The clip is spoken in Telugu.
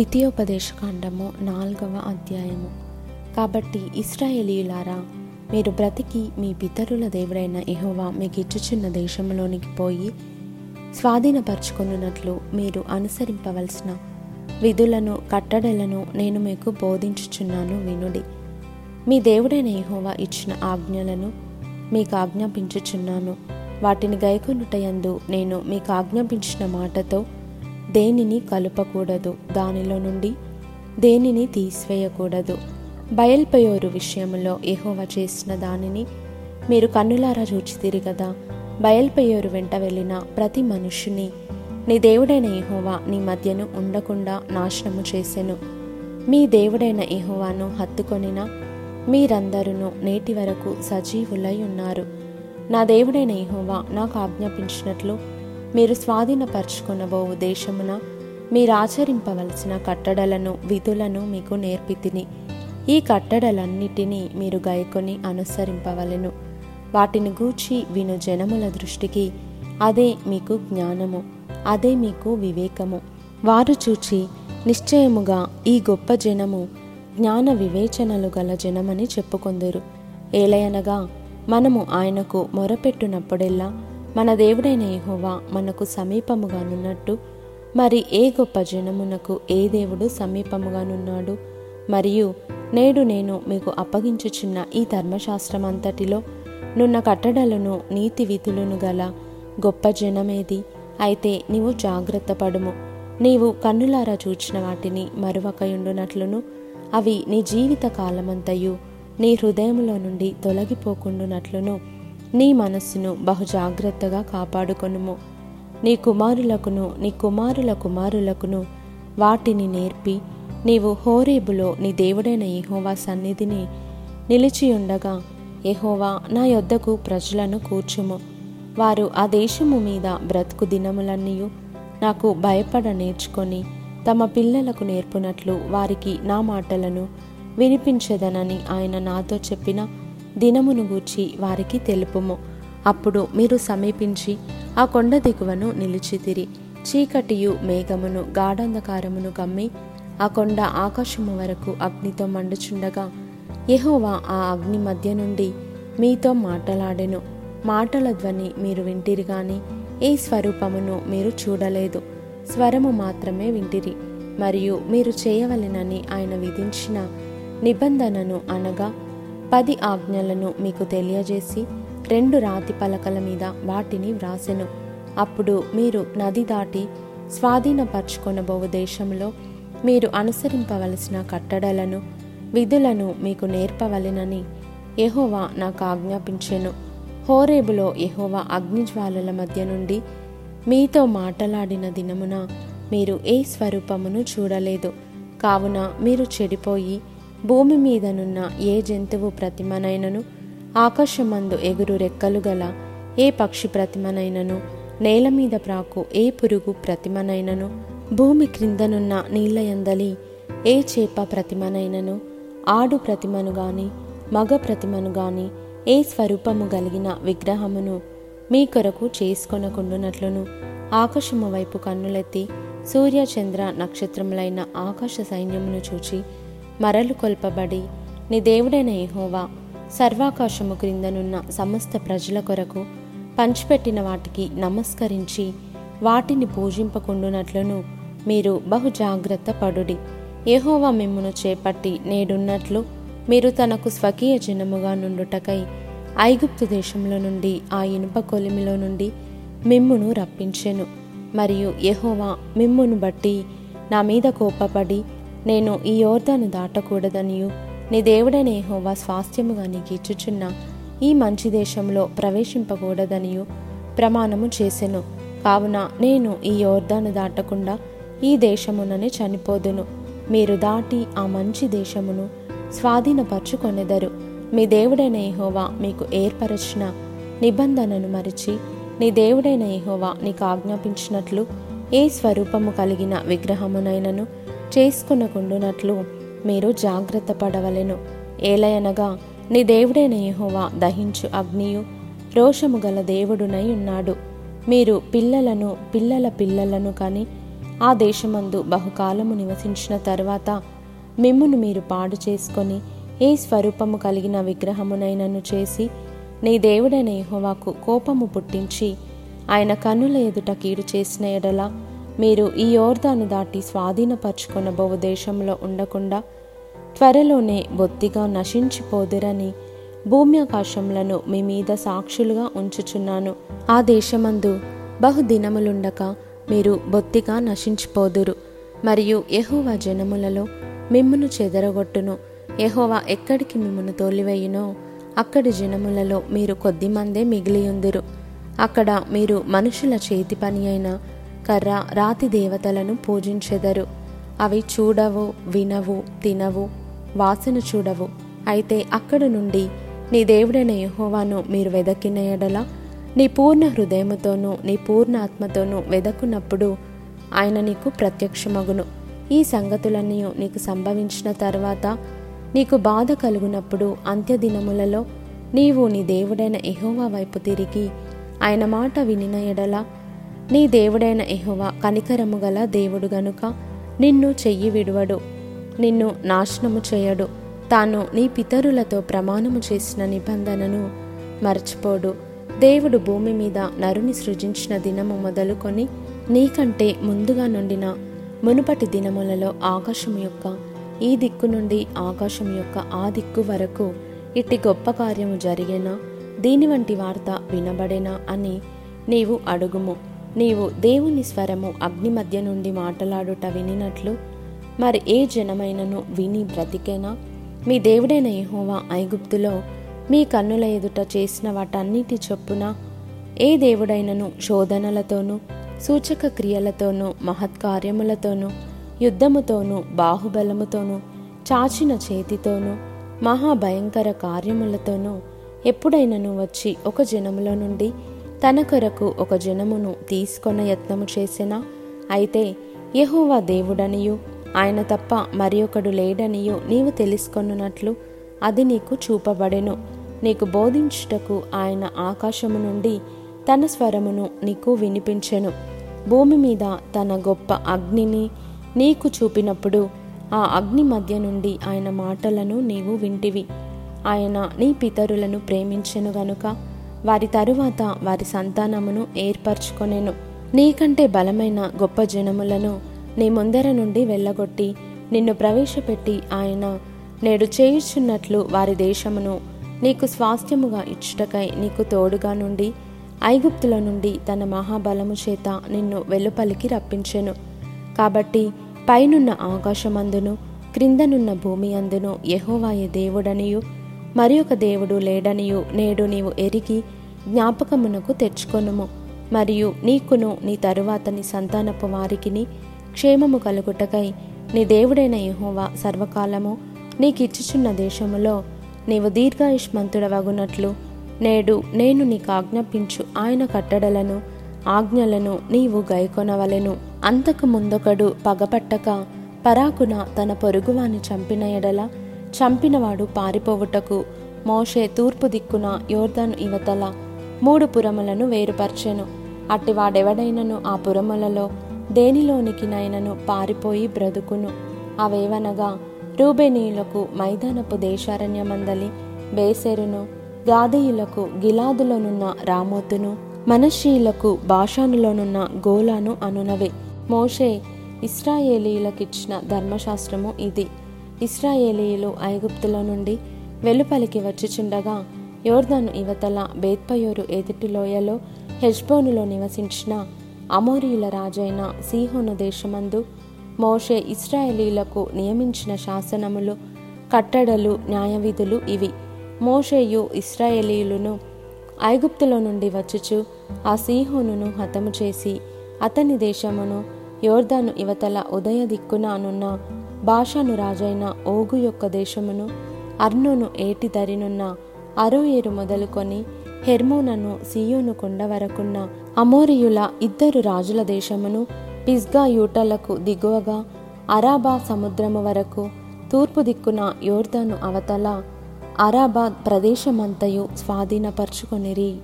ద్వితీయోపదేశకాండము నాలుగవ అధ్యాయము. కాబట్టి ఇస్రాయేలీయులారా మీరు బ్రతికి మీ పితరుల దేవుడైన ఎహోవా మీకు ఇచ్చుచున్న దేశంలోనికి పోయి స్వాధీనపరచుకొనున్నట్లు మీరు అనుసరింపవలసిన విధులను కట్టడలను నేను మీకు బోధించుచున్నాను వినుడి. మీ దేవుడైన ఎహోవా ఇచ్చిన ఆజ్ఞలను మీకు ఆజ్ఞాపించుచున్నాను. వాటిని గైకొనుటయందు నేను మీకు ఆజ్ఞాపించిన మాటతో దేనిని కలుపకూడదు. దానిలో నుండి దేనిని తీసివేయకూడదు. బయల్పయోరు విషయంలో ఎహోవ చేసిన దానిని మీరు కన్నులారా చూచితిరి కదా. బయల్పయోరు వెంట వెళ్ళిన ప్రతి మనుషుని నీ దేవుడైన ఎహోవా నీ మధ్యను ఉండకుండా నాశనము చేసెను. మీ దేవుడైన ఎహోవాను హత్తుకొనిన మీరందరూ నేటి వరకు సజీవులై ఉన్నారు. నా దేవుడైన ఎహోవా నాకు ఆజ్ఞాపించినట్లు మీరు స్వాధీనపరచుకునబోవు దేశమున మీరు ఆచరింపవలసిన కట్టడలను విధులను మీకు నేర్పితిని. ఈ కట్టడలన్నిటినీ మీరు గైకొని అనుసరింపవలెను. వాటిని గూర్చి విను జనముల దృష్టికి. అదే మీకు జ్ఞానము అదే మీకు వివేకము. వారు చూచి నిశ్చయముగా ఈ గొప్ప జనము జ్ఞాన వివేచనలు గల జనమని చెప్పుకొందరు. ఏలయనగా మనము ఆయనకు మొరపెట్టునప్పుడెల్లా మన దేవుడైన యహోవా మనకు సమీపముగానున్నట్టు మరి ఏ గొప్ప జనమునకు ఏ దేవుడు సమీపముగానున్నాడు? మరియు నేడు నేను మీకు అప్పగించుచున్న ఈ ధర్మశాస్త్రం అంతటిలో నున్న కట్టడలను నీతి విధులను గల గొప్ప జనమేది? అయితే నీవు జాగ్రత్త పడుము. నీవు కన్నులారా చూచిన వాటిని మరువకయుండునట్లును అవి నీ జీవిత కాలమంతయు నీ హృదయములో నుండి తొలగిపోకుండునట్లును. నీ మనస్సును బహుజాగ్రత్తగా కాపాడుకొనుము. నీ కుమారులకును నీ కుమారుల కుమారులకును వాటిని నేర్పి నీవు హోరేబులో నీ దేవుడైన ఎహోవా సన్నిధిని నిలిచియుండగా ఎహోవా నా యొద్దకు ప్రజలను కూర్చుము. వారు ఆ దేశము మీద బ్రతుకు దినములన్నీయు నాకు భయపడ నేర్చుకొని తమ పిల్లలకు నేర్పునట్లు వారికి నా మాటలను వినిపించదనని ఆయన నాతో చెప్పిన దినమును గూర్చి వారికి తెలుపుము. అప్పుడు మీరు సమీపించి ఆ కొండ దిగువను నిలిచితిరి. చీకటియు మేఘమును గాఢంధకారమును కమ్మి ఆ కొండ ఆకాశము వరకు అగ్నితో మండుచుండగా యహోవా ఆ అగ్ని మధ్య నుండి మీతో మాటలాడెను. మాటల ధ్వని మీరు వింటిరి గాని ఏ స్వరూపమును మీరు చూడలేదు. స్వరము మాత్రమే వింటిరి. మరియు మీరు చేయవలెనని ఆయన విధించిన నిబంధనను అనగా పది ఆజ్ఞలను మీకు తెలియజేసి రెండు రాతి పలకల మీద వాటిని వ్రాసెను. అప్పుడు మీరు నది దాటి స్వాధీనపరచుకొనబోవు దేశంలో మీరు అనుసరింపవలసిన కట్టడలను విధులను మీకు నేర్పవలెనని యహోవా నాకు ఆజ్ఞాపించెను. హోరేబులో యహోవా అగ్నిజ్వాలల మధ్య నుండి మీతో మాటలాడిన దినమున మీరు ఏ స్వరూపమును చూడలేదు. కావున మీరు చెడిపోయి భూమి మీదనున్న ఏ జంతువు ప్రతిమనైనను ఆకాశమందు ఎగురు రెక్కలు గల ఏ పక్షి ప్రతిమనైనను నేల మీద ప్రాకు ఏ పురుగు ప్రతిమనైనను భూమి క్రిందనున్న నీళ్ళయందలి ఏ చేప ప్రతిమనైనను ఆడు ప్రతిమను గాని మగ ప్రతిమను గాని ఏ స్వరూపము కలిగిన విగ్రహమును మీ కొరకు చేసుకొనకుండునట్లును. ఆకాశము వైపు కన్నులెత్తి సూర్య చంద్ర నక్షత్రములైన ఆకాశ సైన్యమును చూచి మరలు కొల్పబడి నీ దేవుడైన యెహోవా సర్వాకాశము క్రిందనున్న సమస్త ప్రజల కొరకు పంచిపెట్టిన వాటికి నమస్కరించి వాటిని పూజింపకుండునట్లును మీరు బహు జాగ్రత్త పడుడి. యెహోవా మిమ్మును చేపట్టి నేడున్నట్లు మీరు తనకు స్వకీయ జనముగా నుండుటకై ఐగుప్తు దేశంలో నుండి ఆ ఇనుప కొలిమిలో నుండి మిమ్మును రప్పించెను. మరియు యహోవా మిమ్మును బట్టి నా మీద కోపపడి నేను ఈ యోర్దాను దాటకూడదనియు. నీ దేవుడైన హోవా స్వాస్థ్యముగా నీకు ఇచ్చుచున్న ఈ మంచి దేశంలో ప్రవేశింపకూడదనియు. ప్రమాణము చేసెను. కావున నేను ఈ యోర్దాను దాటకుండా ఈ దేశమునని చనిపోదును. మీరు దాటి ఆ మంచి దేశమును స్వాధీనపరచుకొనెదరు. మీ దేవుడైన ఎహోవా మీకు ఏర్పరచిన నిబంధనను మరిచి నీ దేవుడైన ఎహోవా నీకు ఆజ్ఞాపించినట్లు ఏ స్వరూపము కలిగిన విగ్రహమునైనను చేసుకునకుండునట్లు మీరు జాగ్రత్త పడవలెను. ఏలయనగా నీ దేవుడైన యహోవా దహించు అగ్నియు రోషము గల దేవుడునై ఉన్నాడు. మీరు పిల్లలను పిల్లల పిల్లలను కానీ ఆ దేశమందు బహుకాలము నివసించిన తర్వాత మిమ్మును మీరు పాడు చేసుకొని ఏ స్వరూపము కలిగిన విగ్రహమునైనను చేసి నీ దేవుడైన యహోవాకు కోపము పుట్టించి ఆయన కన్నుల ఎదుట కీడు చేసిన ఎడల మీరు ఈ యోర్దాను దాటి స్వాధీనపరుచుకొనబోవు దేశంలో ఉండకుండా త్వరలోనే బొత్తిగా నశించిపోదురని భూమి ఆకాశములను మీ మీద సాక్షులుగా ఉంచుచున్నాను. ఆ దేశమందు బహుదినములుండక మీరు బొత్తిగా నశించిపోదురు. మరియు ఎహోవా జనములలో మిమ్మును చెదరగొట్టును. ఎహోవా ఎక్కడికి మిమ్మును తోలివేయునో అక్కడి జనములలో మీరు కొద్దిమందే మిగిలియుందురు. అక్కడ మీరు మనుషుల చేతి పని అయిన కర్ర రాతి దేవతలను పూజించెదరు. అవి చూడవు వినవు తినవు వాసన చూడవు. అయితే అక్కడ నుండి నీ దేవుడైన యహోవాను మీరు వెదకిన ఎడల నీ పూర్ణ హృదయముతోనూ నీ పూర్ణ ఆత్మతోనూ వెదకున్నప్పుడు ఆయన నీకు ప్రత్యక్షమగును. ఈ సంగతులన్నీ నీకు సంభవించిన తర్వాత నీకు బాధ కలుగునప్పుడు అంత్యదినములలో నీవు నీ దేవుడైన ఎహోవా వైపు తిరిగి ఆయన మాట వినిన ఎడల నీ దేవుడైన ఎహోవా కనికరము గల దేవుడు గనుక నిన్ను చెయ్యి విడువడు నిన్ను నాశనము చేయడు. తాను నీ పితరులతో ప్రమాణము చేసిన నిబంధనను మర్చిపోడు. దేవుడు భూమి మీద నరుని సృజించిన దినము మొదలుకొని నీకంటే ముందుగా నుండిన మునుపటి దినములలో ఆకాశం యొక్క ఈ దిక్కు నుండి ఆకాశం యొక్క ఆ దిక్కు వరకు ఇట్టి గొప్ప కార్యము జరిగేనా? దీని వంటి వార్త వినబడేనా అని నీవు అడుగుము. నీవు దేవుని స్వరము అగ్ని మధ్య నుండి మాట్లాడుట వినినట్లు. మరి ఏ జనమైనను విని బ్రతికేనా? మీ దేవుడైన యహోవా ఐగుప్తులో మీ కన్నుల ఎదుట చేసిన వాటన్నిటి చొప్పున ఏ దేవుడైనను శోధనలతోనూ సూచక క్రియలతోనూ మహత్కార్యములతోనూ యుద్ధముతోనూ బాహుబలముతోనూ చాచిన చేతితోనూ మహాభయంకర కార్యములతోనూ ఎప్పుడైనను వచ్చి ఒక జనములో నుండి తన కొరకు ఒక జనమును తీసుకొన యత్నము చేసినా అయితే యహోవా దేవుడనియు ఆయన తప్ప మరి ఒకడు లేడనియు నీవు తెలుసుకొనున్నట్లు అది నీకు చూపబడెను. నీకు బోధించుటకు ఆయన ఆకాశము నుండి తన స్వరమును నీకు వినిపించెను. భూమి మీద తన గొప్ప అగ్నిని నీకు చూపినప్పుడు ఆ అగ్ని మధ్య నుండి ఆయన మాటలను నీవు వింటివి. ఆయన నీ పితరులను ప్రేమించెను గనుక వారి తరువాత వారి సంతానమును ఏర్పరచుకొనెను. నీకంటే బలమైన గొప్ప జనములను నీ ముందర నుండి వెళ్ళగొట్టి నిన్ను ప్రవేశపెట్టి ఆయన నేడు చేయుచున్నట్లు వారి దేశమును నీకు స్వాస్థ్యముగా ఇచ్చుటకై నీకు తోడుగా నుండి ఐగుప్తుల నుండి తన మహాబలము చేత నిన్ను వెలుపలికి రప్పించెను. కాబట్టి పైనున్న ఆకాశమందును క్రిందనున్న భూమి అందును యహోవాయ దేవుడనియు. మరి ఒక దేవుడు లేడనియు నేడు నీవు ఎరిగి జ్ఞాపకమునకు తెచ్చుకొనుము. మరియు నీకును నీ తరువాత నీ సంతానపు వారికిని క్షేమము కలుగుటకై నీ దేవుడైన యహోవా సర్వకాలము నీకిచ్చుచున్న దేశములో నీవు దీర్ఘాయుష్మంతుడవగునట్లు నేడు నేను నీకు ఆజ్ఞాపించు ఆయన కట్టడలను ఆజ్ఞలను నీవు గైకొనవలెను. అంతకు ముందొకడు పగపట్టక పరాకున తన పొరుగువాని చంపిన ఎడల చంపినవాడు పారిపోవుటకు మోషే తూర్పు దిక్కున యోర్ధను ఇవతల మూడు పురములను వేరుపర్చెను. అట్టివాడెవడైనను ఆ పురములలో? దేనిలోనికినైనను పారిపోయి బ్రతుకును? అవేవనగా? రూబెనీయులకు మైదానపు దేశారణ్యమందలి బేసెరును గాదీయులకు గిలాదులోనున్న రామోతును మనషీయులకు భాషానులోనున్న గోలాను అనునవే. మోషే ఇస్రాయేలీలకిచ్చిన ధర్మశాస్త్రము ఇది. ఇస్రాయేలీయులు ఐగుప్తులో నుండి వెలుపలికి వచ్చిచుండగా యోర్దాను ఇవతల బేత్పయోరు ఎదుటి లోయలో హెజ్బోనులో నివసించిన అమోరీయుల రాజైన సీహోను దేశమందు మోషే ఇస్రాయేలీలకు నియమించిన శాసనములు కట్టడలు న్యాయవిధులు ఇవి. మోషేయు ఇస్రాయేలీయులను ఐగుప్తులో నుండి వచ్చుచు ఆ సీహోనును హతము చేసి అతని దేశమును యోర్దాను ఇవతల ఉదయ దిక్కున అనున్న భాషను రాజైన ఓగు యొక్క దేశమును అర్నోను ఏటి దరినున్న అరోయేరు మొదలుకొని హెర్మోనను సియోను కొండ వరకున్న అమోరియుల ఇద్దరు రాజుల దేశమును పిస్గా యూటలకు దిగువగా అరాబా సముద్రము వరకు తూర్పు దిక్కున యోర్దాను అవతల అరాబా ప్రదేశమంతయు స్వాధీనపరుచుకొనిరి.